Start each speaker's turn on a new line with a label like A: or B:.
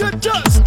A: should just